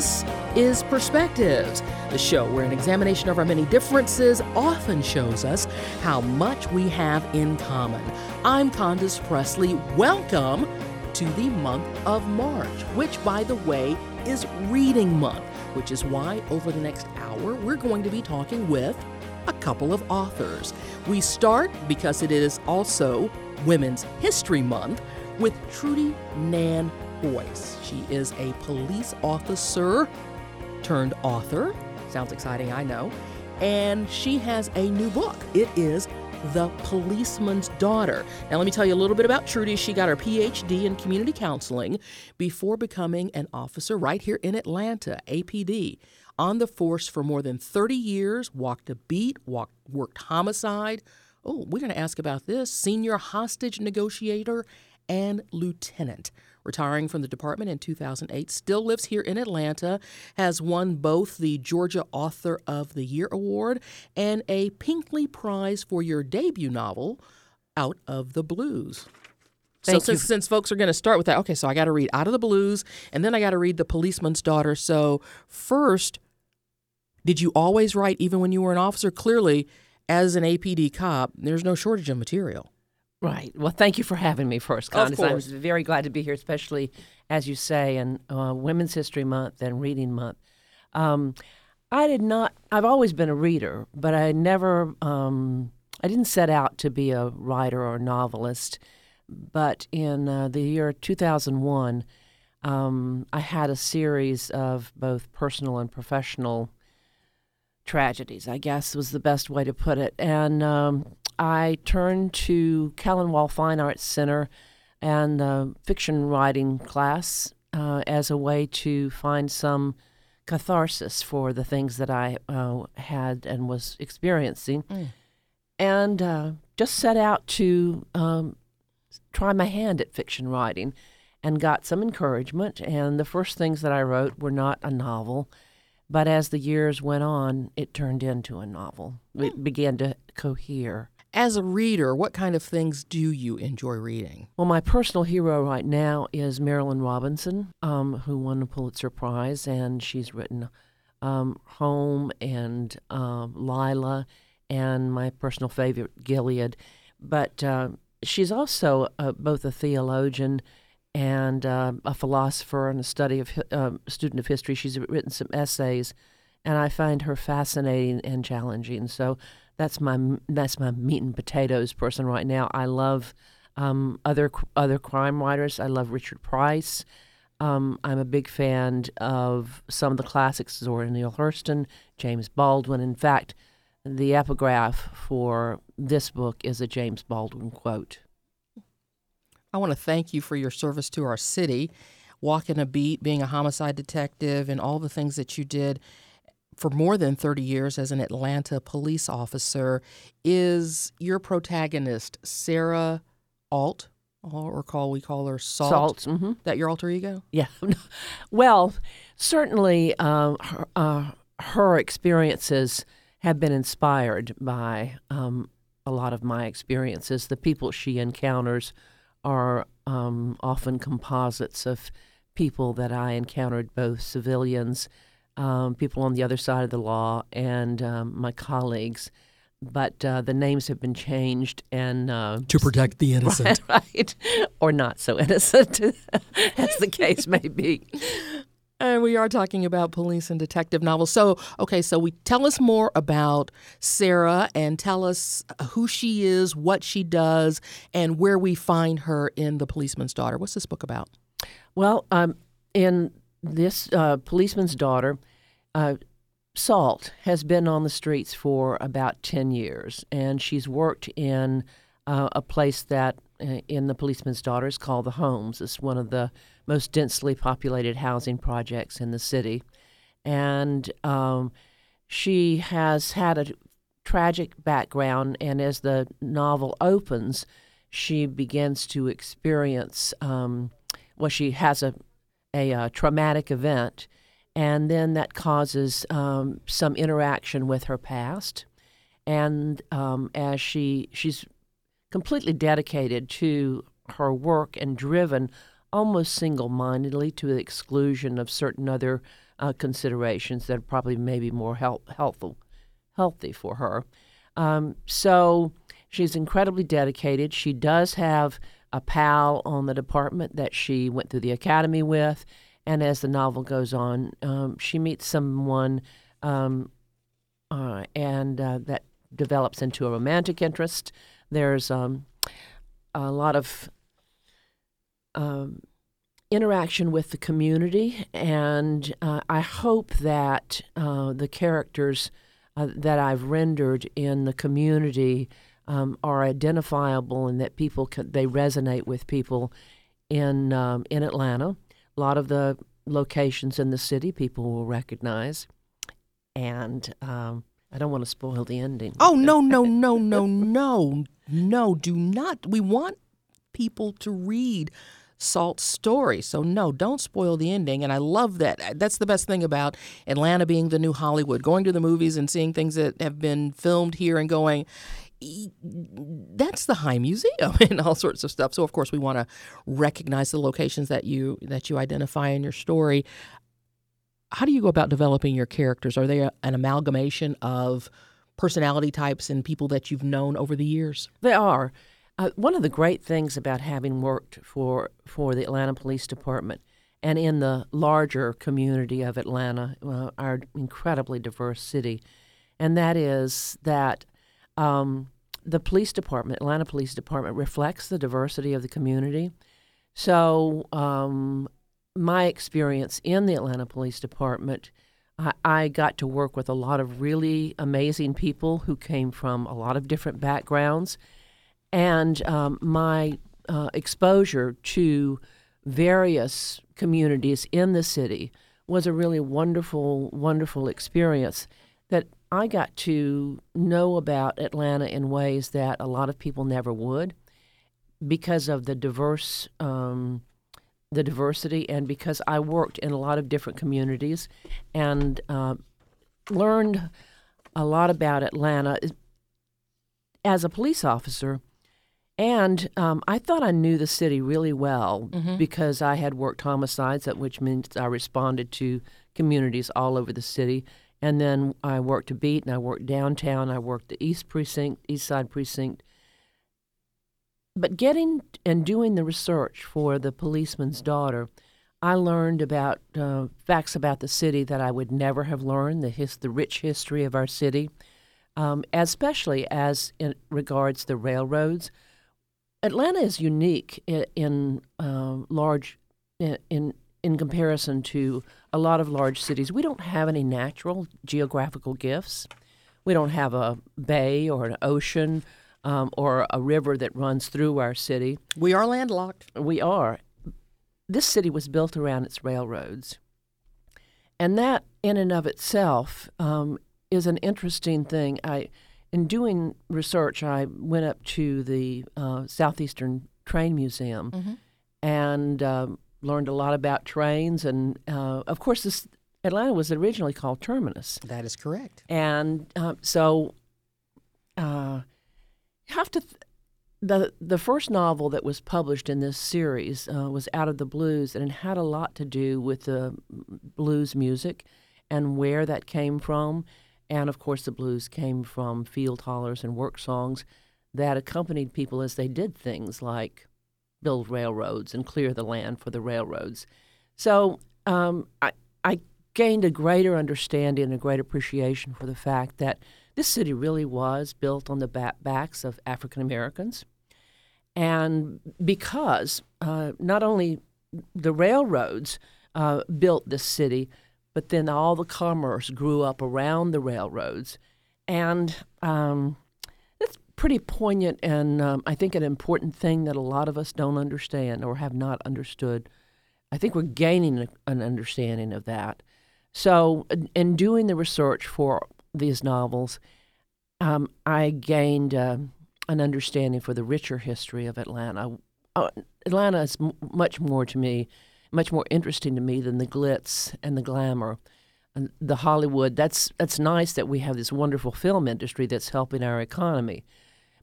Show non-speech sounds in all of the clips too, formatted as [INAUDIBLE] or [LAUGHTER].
This is Perspectives, the show where an examination of our many differences often shows us how much we have in common. I'm Condace Pressley. Welcome to the month of March, which, by the way, is Reading Month, which is why over the next hour we're going to be talking with a couple of authors. We start because it is also Women's History Month with Trudy Nan She is a police officer turned author. Sounds exciting, I know. And she has a new book. It is The Policeman's Daughter. Now, let me tell you a little bit about Trudy. She got her PhD in community counseling before becoming an officer right here in Atlanta, APD. On the force for more than 30 years, walked a beat, walked, worked homicide. Oh, we're going to ask about this senior hostage negotiator and lieutenant retiring from the department in 2008, still lives here in Atlanta, has won both the Georgia Author of the Year Award and a Pinckley Prize for your debut novel, Out of the Blues. Thank so since, since folks are going to start with that, okay, so I got to read Out of the Blues, and then I got to read The Policeman's Daughter. So first, did you always write even when you were an officer? Clearly, as an APD cop, there's no shortage of material. Right. Well, thank you for having me first, Condace. I'm very glad to be here, especially as you say, in uh, Women's History Month and Reading Month. Um, I did not. I've always been a reader, but I never. Um, I didn't set out to be a writer or a novelist. But in uh, the year 2001, um, I had a series of both personal and professional tragedies. I guess was the best way to put it, and um, I turned to Callanwolde Fine Arts Center and the fiction writing class uh, as a way to find some catharsis for the things that I uh, had and was experiencing. Mm. And uh, just set out to um, try my hand at fiction writing and got some encouragement. And the first things that I wrote were not a novel. But as the years went on, it turned into a novel. It hmm. began to cohere. As a reader, what kind of things do you enjoy reading? Well, my personal hero right now is Marilynne Robinson, um, who won the Pulitzer Prize, and she's written um, Home and uh, Lila, and my personal favorite, Gilead. But uh, she's also uh, both a theologian and uh, a philosopher and a study of uh, student of history. She's written some essays, and I find her fascinating and challenging. So that's my that's my meat and potatoes person right now. I love um, other other crime writers. I love Richard Price. Um, I'm a big fan of some of the classics, Zora Neale Hurston, James Baldwin. In fact, the epigraph for this book is a James Baldwin quote. I want to thank you for your service to our city, walking a beat, being a homicide detective, and all the things that you did for more than 30 years as an Atlanta police officer is your protagonist, Sarah Alt. I'll recall we call her Salt. Salt. Mm-hmm. That your alter ego? Yeah. [LAUGHS] well, certainly uh, her, uh, her, experiences have been inspired by um, a lot of my experiences. The people she encounters are um, often composites of people that I encountered, both civilians um, people on the other side of the law and um, my colleagues. But uh, the names have been changed and uh, to protect the [LAUGHS] innocent, right, or not so innocent, [LAUGHS] as the case may be. And we are talking about police and detective novels. So, okay, so we tell us more about Sarah and tell us who she is, what she does, and where we find her in The Policeman's Daughter. What's this book about? Well, um, in this uh, policeman's daughter, uh, Salt has been on the streets for about 10 years, and she's worked in uh, a place that uh, in the policeman's daughter is called the Homes. It's one of the most densely populated housing projects in the city. And um, she has had a tragic background, and as the novel opens, she begins to experience, um, well, she has a, a, a uh, traumatic event and then that causes um, some interaction with her past. And um, as she she's completely dedicated to her work and driven almost single-mindedly to the exclusion of certain other uh, considerations that are probably maybe more health, healthy for her. Um, so she's incredibly dedicated. She does have a pal on the department that she went through the academy with, and as the novel goes on, um, she meets someone, um, uh, and uh, that develops into a romantic interest. There's um, a lot of um, interaction with the community, and uh, I hope that uh, the characters uh, that I've rendered in the community um, are identifiable and that people can, they resonate with people in um, in Atlanta. A lot of the locations in the city people will recognize, and um, I don't want to spoil the ending. Oh no no no no no no! Do not. We want people to read Salt's story. So, no, don't spoil the ending. And I love that. That's the best thing about Atlanta being the new Hollywood, going to the movies and seeing things that have been filmed here and going, that's the high museum [LAUGHS] and all sorts of stuff. So of course we want to recognize the locations that you that you identify in your story. How do you go about developing your characters? Are they a, an amalgamation of personality types and people that you've known over the years? They are. Uh, one of the great things about having worked for for the Atlanta Police Department and in the larger community of Atlanta, uh, our incredibly diverse city, and that is that um, the police department, Atlanta Police Department, reflects the diversity of the community. So, um, my experience in the Atlanta Police Department, I, I got to work with a lot of really amazing people who came from a lot of different backgrounds and um, my uh, exposure to various communities in the city was a really wonderful, wonderful experience I got to know about Atlanta in ways that a lot of people never would because of the diverse um, the diversity and because I worked in a lot of different communities and uh, learned a lot about Atlanta as a police officer and um, I thought I knew the city really well mm-hmm. because I had worked homicides, which means I responded to communities all over the city. And then I worked a beat and I worked downtown. I worked the East Precinct, East Side Precinct. But getting and doing the research for the policeman's daughter, I learned about uh, facts about the city that I would never have learned, the, his, the rich history of our city, um, especially as it regards the railroads. Atlanta is unique in, in uh, large in, in in comparison to a lot of large cities. We don't have any natural geographical gifts. We don't have a bay or an ocean um, or a river that runs through our city. We are landlocked. We are. This city was built around its railroads. And that, in and of itself, um, is an interesting thing. I in doing research, I went up to the uh, Southeastern Train Museum mm-hmm. and um, learned a lot about trains. And uh, of course, this Atlanta was originally called Terminus. That is correct. And uh, so uh, you have to. Th- the the first novel that was published in this series uh, was Out of the Blues, and it had a lot to do with the blues music and where that came from and of course, the blues came from field hollers and work songs that accompanied people as they did things like build railroads and clear the land for the railroads. So um, I, I gained a greater understanding and a great appreciation for the fact that this city really was built on the backs of African Americans. And because uh, not only the railroads uh, built this city, but then all the commerce grew up around the railroads. And um, pretty poignant and um, I think an important thing that a lot of us don't understand or have not understood. I think we're gaining an understanding of that. So, in doing the research for these novels, um, I gained uh, an understanding for the richer history of Atlanta. Uh, Atlanta is m- much more to me much more interesting to me than the glitz and the glamour and the Hollywood. That's that's nice that we have this wonderful film industry that's helping our economy.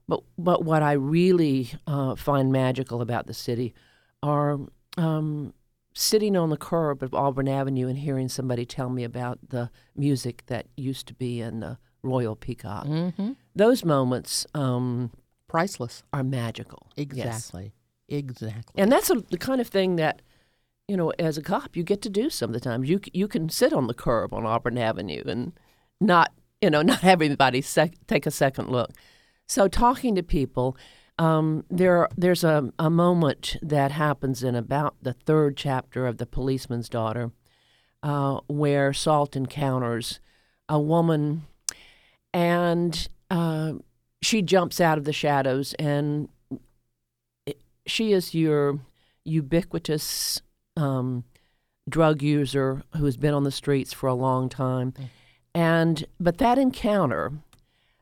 But but what I really uh, find magical about the city are um, sitting on the curb of Auburn Avenue and hearing somebody tell me about the music that used to be in the Royal Peacock. Mm-hmm. Those moments um, Priceless. are magical. Yes. Exactly. Exactly. And that's a, the kind of thing that, you know, as a cop, you get to do some of the time. You you can sit on the curb on Auburn Avenue and not, you know, [LAUGHS] not have anybody sec- take a second look. So talking to people, um, there there's a, a moment that happens in about the third chapter of The Policeman's Daughter, uh, where Salt encounters a woman, and uh, she jumps out of the shadows and she is your ubiquitous um, drug user who has been on the streets for a long time, Mm. and but that encounter,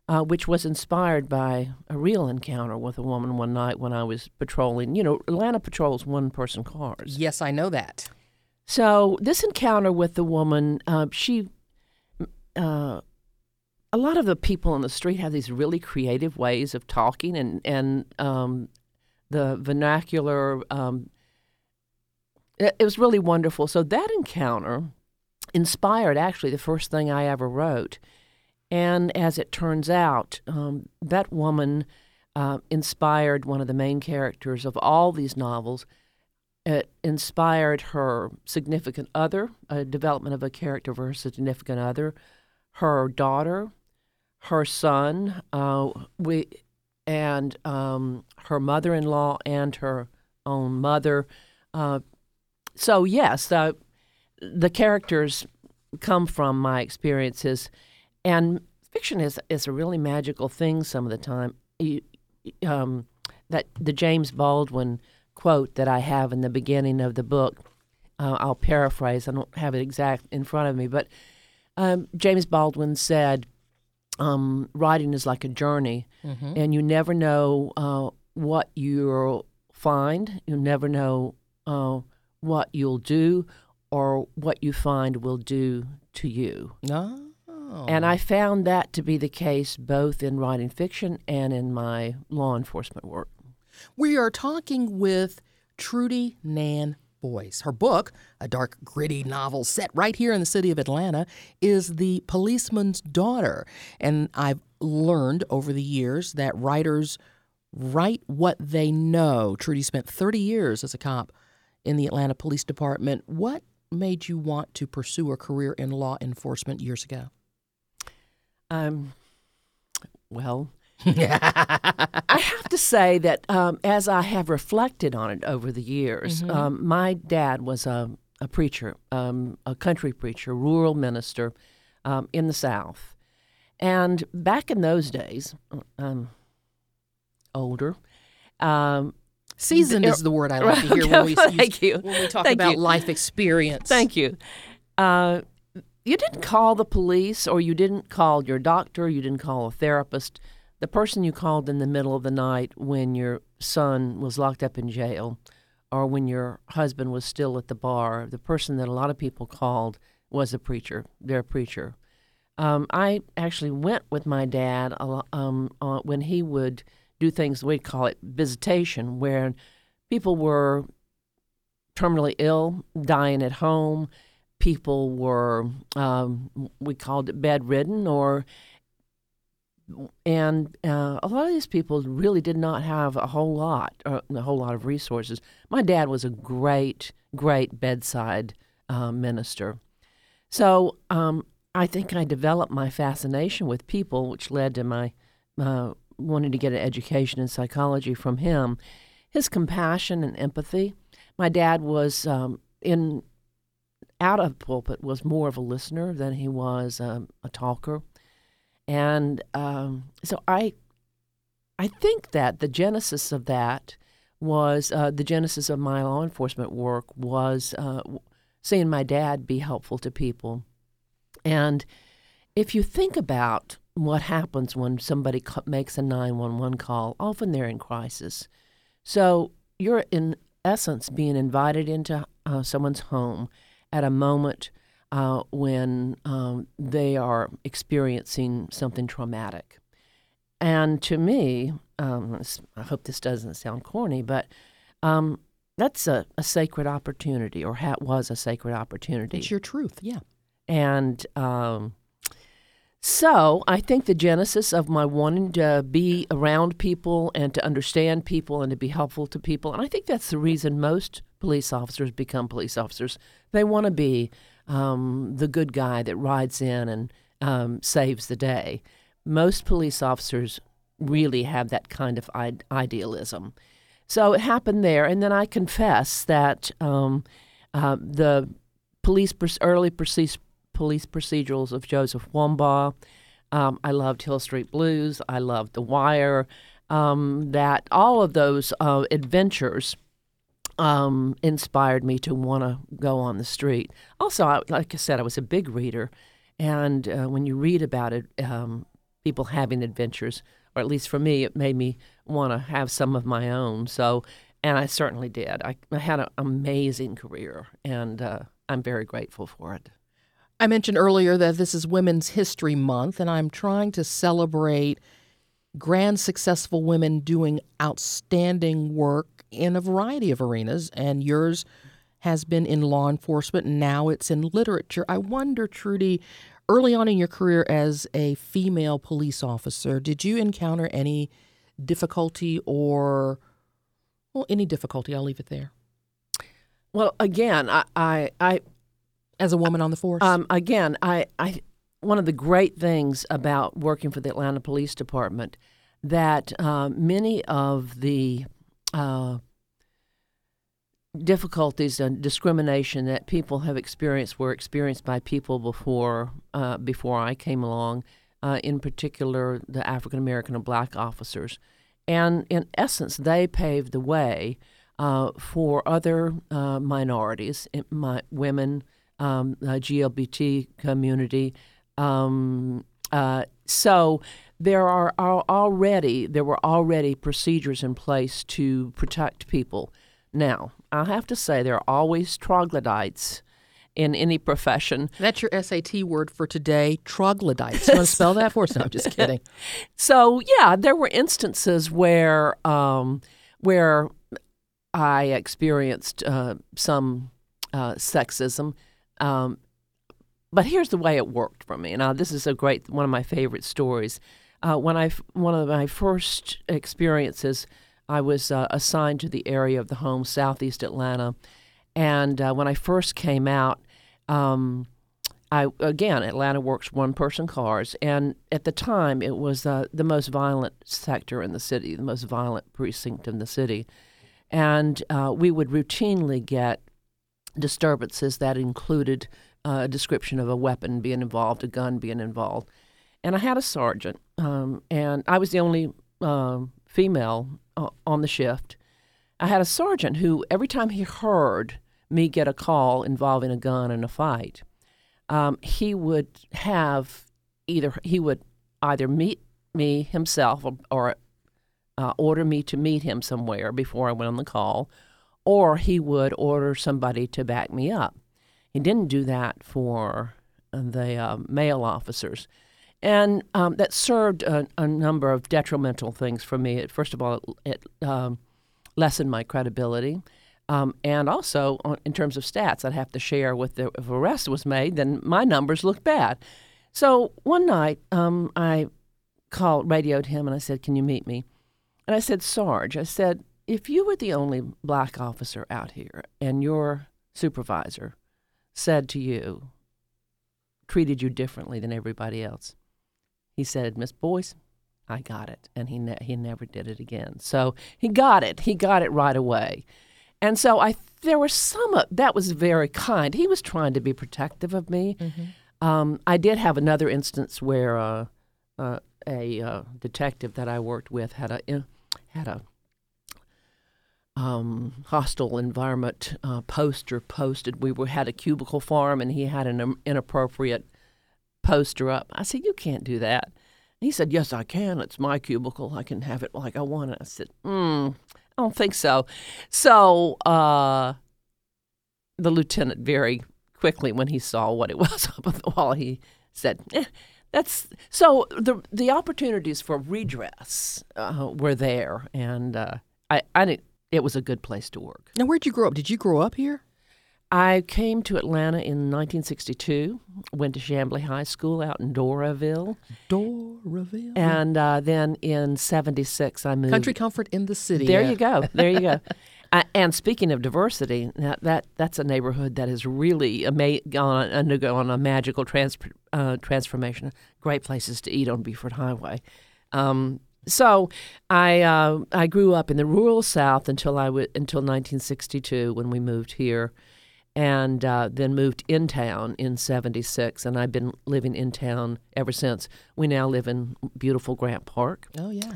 uh, which was inspired by a real encounter with a woman one night when I was patrolling. You know, Atlanta patrols one-person cars. yes, I know that. So this encounter with the woman, uh, she, uh, a lot of the people on the street have these really creative ways of talking, and and um, the vernacular. Um, it, it was really wonderful. So that encounter inspired actually the first thing I ever wrote, and as it turns out, um, that woman uh, inspired one of the main characters of all these novels it inspired her significant other, a development of a character of her significant other, her daughter, her son, uh, we, and um, her mother-in-law and her own mother. Uh, so yes, the the characters come from my experiences, and fiction is is a really magical thing. Some of the time, you, um, that the James Baldwin quote that I have in the beginning of the book. Uh, I'll paraphrase. I don't have it exact in front of me, but um, James Baldwin said, um, "Writing is like a journey, Mm-hmm. and you never know uh, what you'll find. You never know uh, what you'll do, or what you find will do to you." No. And I oh. found that to be the case both in writing fiction and in my law enforcement work. We are talking with Trudy Nan Boyce. Her book, a dark, gritty novel set right here in the city of Atlanta, is The Policeman's Daughter. And I've learned over the years that writers write what they know. Trudy spent 30 years as a cop in the Atlanta Police Department. What made you want to pursue a career in law enforcement years ago? Um, well, [LAUGHS] I have to say that um, as I have reflected on it over the years, um, my dad was a, a preacher, um, a country preacher, rural minister um, in the South. And back in those days, um, older, um, Seasoned is the word I like to [LAUGHS] hear when we, [LAUGHS] when we talk Thank about you. life experience. Thank you. Uh, you didn't call the police, or you didn't call your doctor, you didn't call a therapist. The person you called in the middle of the night when your son was locked up in jail, or when your husband was still at the bar, the person that a lot of people called was a preacher, their preacher. Um, I actually went with my dad um, uh, when he would do things, we'd call it visitation, where people were terminally ill, dying at home. People were, um, we called it bedridden, or, and uh, a lot of these people really did not have a whole lot, uh, a whole lot of resources. My dad was a great, great bedside uh, minister. So um, I think I developed my fascination with people, which led to my uh, wanting to get an education in psychology from him. His compassion and empathy. My dad was um, in out of the pulpit was more of a listener than he was um, a talker, and um, so I I think that the genesis of that was uh, the genesis of my law enforcement work was uh, seeing my dad be helpful to people, and if you think about what happens when somebody co- makes a 911 call, often they're in crisis. So you're in essence being invited into uh, someone's home at a moment uh, when um, they are experiencing something traumatic. And to me, um, I hope this doesn't sound corny, but um, that's a, a sacred opportunity, or ha- was a sacred opportunity. It's your truth, yeah. And um, so I think the genesis of my wanting to be around people and to understand people and to be helpful to people, and I think that's the reason most police officers become police officers. They want to be um, the good guy that rides in and um, saves the day. Most police officers really have that kind of idealism. So it happened there, and then I confess that um, uh, the police early police police procedurals of Joseph Wambaugh. Um, I loved Hill Street Blues. I loved The Wire. Um, that all of those uh, adventures um, inspired me to want to go on the street. Also, I, like I said, I was a big reader, and uh, when you read about it, um, people having adventures, or at least for me, it made me want to have some of my own. So, and I certainly did. I, I had an amazing career, and uh, I'm very grateful for it. I mentioned earlier that this is Women's History Month, and I'm trying to celebrate grand, successful women doing outstanding work in a variety of arenas, and yours has been in law enforcement, and now it's in literature. I wonder, Trudy, early on in your career as a female police officer, did you encounter any difficulty or, well, any difficulty? I'll leave it there. Well, again, I, I, I as a woman on the force. Um, again, I, I, one of the great things about working for the Atlanta Police Department that uh, many of the uh, difficulties and discrimination that people have experienced were experienced by people before uh, before I came along. Uh, in particular, the African American and Black officers, and in essence, they paved the way uh, for other uh, minorities, my, women, um, GLBT community. Um, uh, so there are already there were already procedures in place to protect people. Now, I have to say there are always troglodytes in any profession. That's your SAT word for today, troglodytes. [LAUGHS] You want to spell that for us? No, I'm just kidding. [LAUGHS] so yeah, there were instances where um, where I experienced uh, some uh, sexism. Um, but here's the way it worked for me. Now, this is a great one of my favorite stories. Uh, when I one of my first experiences, I was uh, assigned to the area of the home southeast Atlanta, and uh, when I first came out, um, I again Atlanta works one person cars, and at the time it was uh, the most violent sector in the city, the most violent precinct in the city, and uh, we would routinely get disturbances that included a description of a weapon being involved, a gun being involved. And I had a sergeant, um, and I was the only uh, female uh, on the shift. I had a sergeant who, every time he heard me get a call involving a gun in a fight, um, he would have either he would either meet me himself or, or uh, order me to meet him somewhere before I went on the call, or he would order somebody to back me up. He didn't do that for the uh, male officers. And um, that served a, a, number of detrimental things for me. First of all, it, it um, lessened my credibility. Um, and also, in terms of stats, I'd have to share with the, if arrest was made, then my numbers looked bad. So one night, um, I called, radioed him, and I said, "Can you meet me?" And I said, "Sarge," I said, if you were the only black officer out here and your supervisor said to you, treated you differently than everybody else, he said, Miss Boyce, I got it. And he, ne- he never did it again. So he got it. He got it right away. And so I there was some uh, that was very kind. He was trying to be protective of me. Mm-hmm. Um, I did have another instance where uh, uh, a uh, detective that I worked with had a had a um, hostile environment uh, poster posted. We were, had a cubicle farm, and he had an um, inappropriate poster up. I said, "You can't do that." He said, "Yes, I can. It's my cubicle. I can have it like I want it." I said, mm, "I don't think so." So uh, the lieutenant very quickly, when he saw what it [LAUGHS] was up on the wall, he said, eh, "That's so." the The opportunities for redress uh, were there, and uh, I I didn't it was a good place to work. Now, where'd you grow up? Did you grow up here? I came to Atlanta in 1962. Went to Chamblee High School out in Doraville. Doraville. And uh, then in '76, I moved. Country Comfort in the city. There you go. There you go. [LAUGHS] Uh, and speaking of diversity, that, that that's a neighborhood that has really ama- gone undergone a magical trans- uh, transformation. Great places to eat on Buford Highway. Um, so I uh, I grew up in the rural South until I w- until 1962 when we moved here, and uh, then moved in town in '76, and I've been living in town ever since. We now live in beautiful Grant Park. Oh yeah,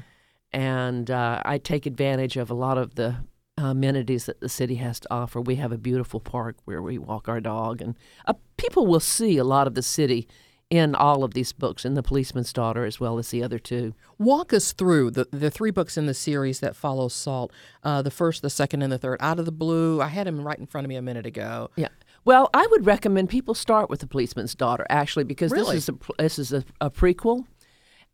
and uh, I take advantage of a lot of the amenities that the city has to offer. We have a beautiful park where we walk our dog, and uh, people will see a lot of the city in all of these books, in The Policeman's Daughter as well as the other two. Walk us through the, the three books in the series that follow Salt uh, the first, the second, and the third. Out of the Blue, I had him right in front of me a minute ago. Yeah. Well, I would recommend people start with The Policeman's Daughter, actually, because really? this is a, this is a, a prequel.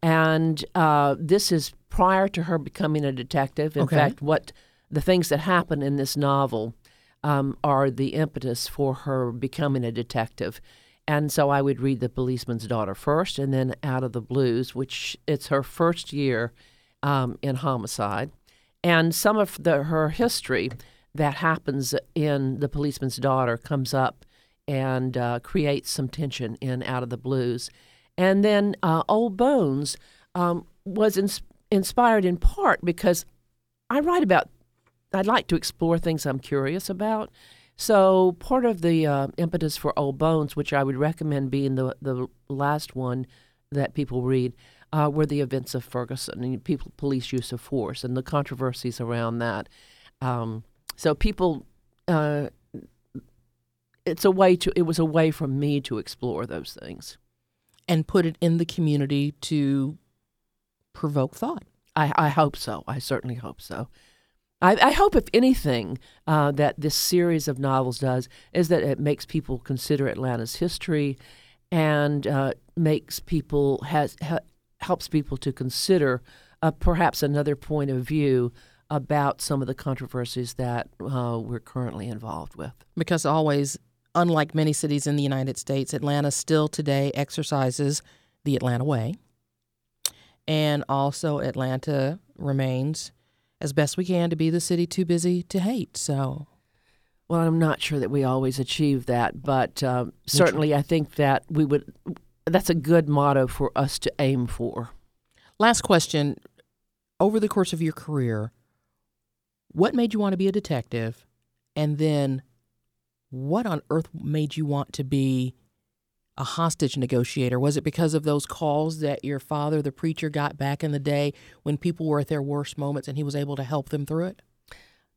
And uh, this is prior to her becoming a detective. In okay. fact, what the things that happen in this novel um, are the impetus for her becoming a detective. And so I would read The Policeman's Daughter first, and then Out of the Blues, which it's her first year um, in homicide. And some of the, her history that happens in The Policeman's Daughter comes up and uh, creates some tension in Out of the Blues. And then uh, Old Bones um, was ins- inspired in part because I write about I'd like to explore things I'm curious about. So part of the uh, impetus for Old Bones, which I would recommend being the the last one that people read, uh, were the events of Ferguson and people police use of force and the controversies around that. Um, so people, uh, it's a way to it was a way for me to explore those things and put it in the community to provoke thought. I, I hope so. I certainly hope so. I, I, hope, if anything, uh, that this series of novels does is that it makes people consider Atlanta's history, and uh, makes people has ha, helps people to consider uh, perhaps another point of view about some of the controversies that uh, we're currently involved with. Because always, unlike many cities in the United States, Atlanta still today exercises the Atlanta Way, and also Atlanta remains as best we can to be the city too busy to hate. So, well, I'm not sure that we always achieve that, but uh, certainly I think that we would. That's a good motto for us to aim for. Last question: Over the course of your career, what made you want to be a detective, and then what on earth made you want to be a hostage negotiator? Was it because of those calls that your father, the preacher, got back in the day when people were at their worst moments and he was able to help them through it?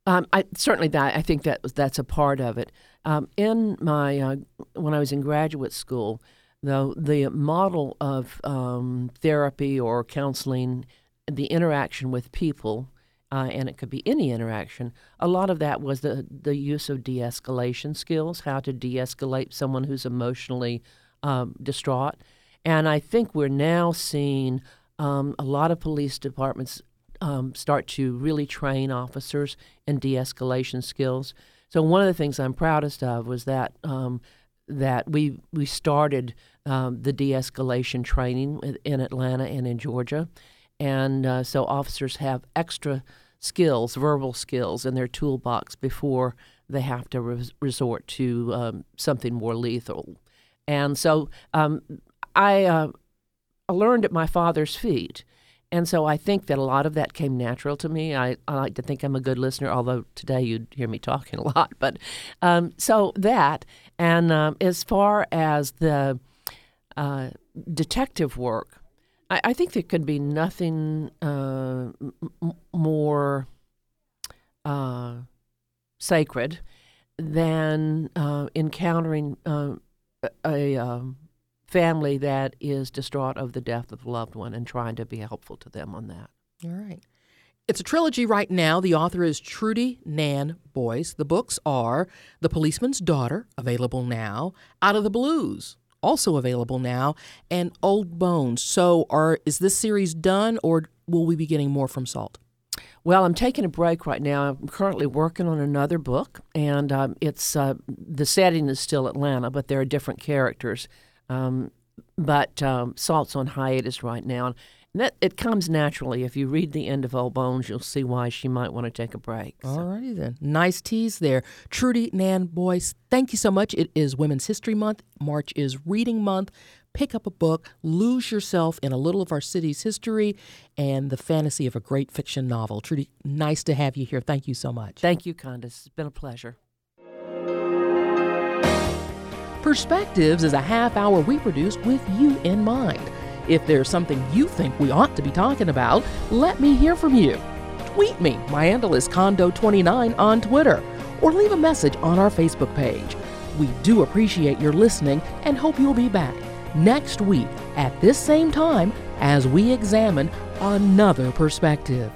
Um, I, certainly, that I think that that's a part of it. Um, in my uh, when I was in graduate school, though, the model of um, therapy or counseling, the interaction with people, uh, and it could be any interaction. A lot of that was the the use of de-escalation skills, how to de-escalate someone who's emotionally um, distraught. And I think we're now seeing um, a lot of police departments um, start to really train officers in de-escalation skills. So one of the things I'm proudest of was that um, that we we started um, the de-escalation training in Atlanta and in Georgia, and uh, so officers have extra skills, verbal skills, in their toolbox before they have to res- resort to um, something more lethal. And so um, I, uh, learned at my father's feet. And so I think that a lot of that came natural to me. I, I like to think I'm a good listener, although today you'd hear me talking a lot. But um, so that, and um, as far as the uh, detective work, I, I, think there could be nothing uh, m- more uh, sacred than uh, encountering uh, a um, family that is distraught of the death of a loved one and trying to be helpful to them on that. All right. It's a trilogy right now. The author is Trudy Nan Boyce. The books are The Policeman's Daughter, available now, Out of the Blues, also available now, and Old Bones. So, are is this series done, or will we be getting more from Salt? Well, I'm taking a break right now. I'm currently working on another book, and um, it's uh, the setting is still Atlanta, but there are different characters. Um, but um, Salt's on hiatus right now, and that it comes naturally. If you read the end of Old Bones, you'll see why she might want to take a break. So. All righty then. Nice tease there. Trudy Nan Boyce, thank you so much. It is Women's History Month. March is Reading Month pick up a book, lose yourself in a little of our city's history and the fantasy of a great fiction novel. Trudy, nice to have you here. Thank you so much. Thank you, Candace. It's been a pleasure. Perspectives is a half hour we produce with you in mind. If there's something you think we ought to be talking about, let me hear from you. Tweet me. My handle is Condo29 on Twitter, or leave a message on our Facebook page. We do appreciate your listening and hope you'll be back next week at this same time as we examine another perspective.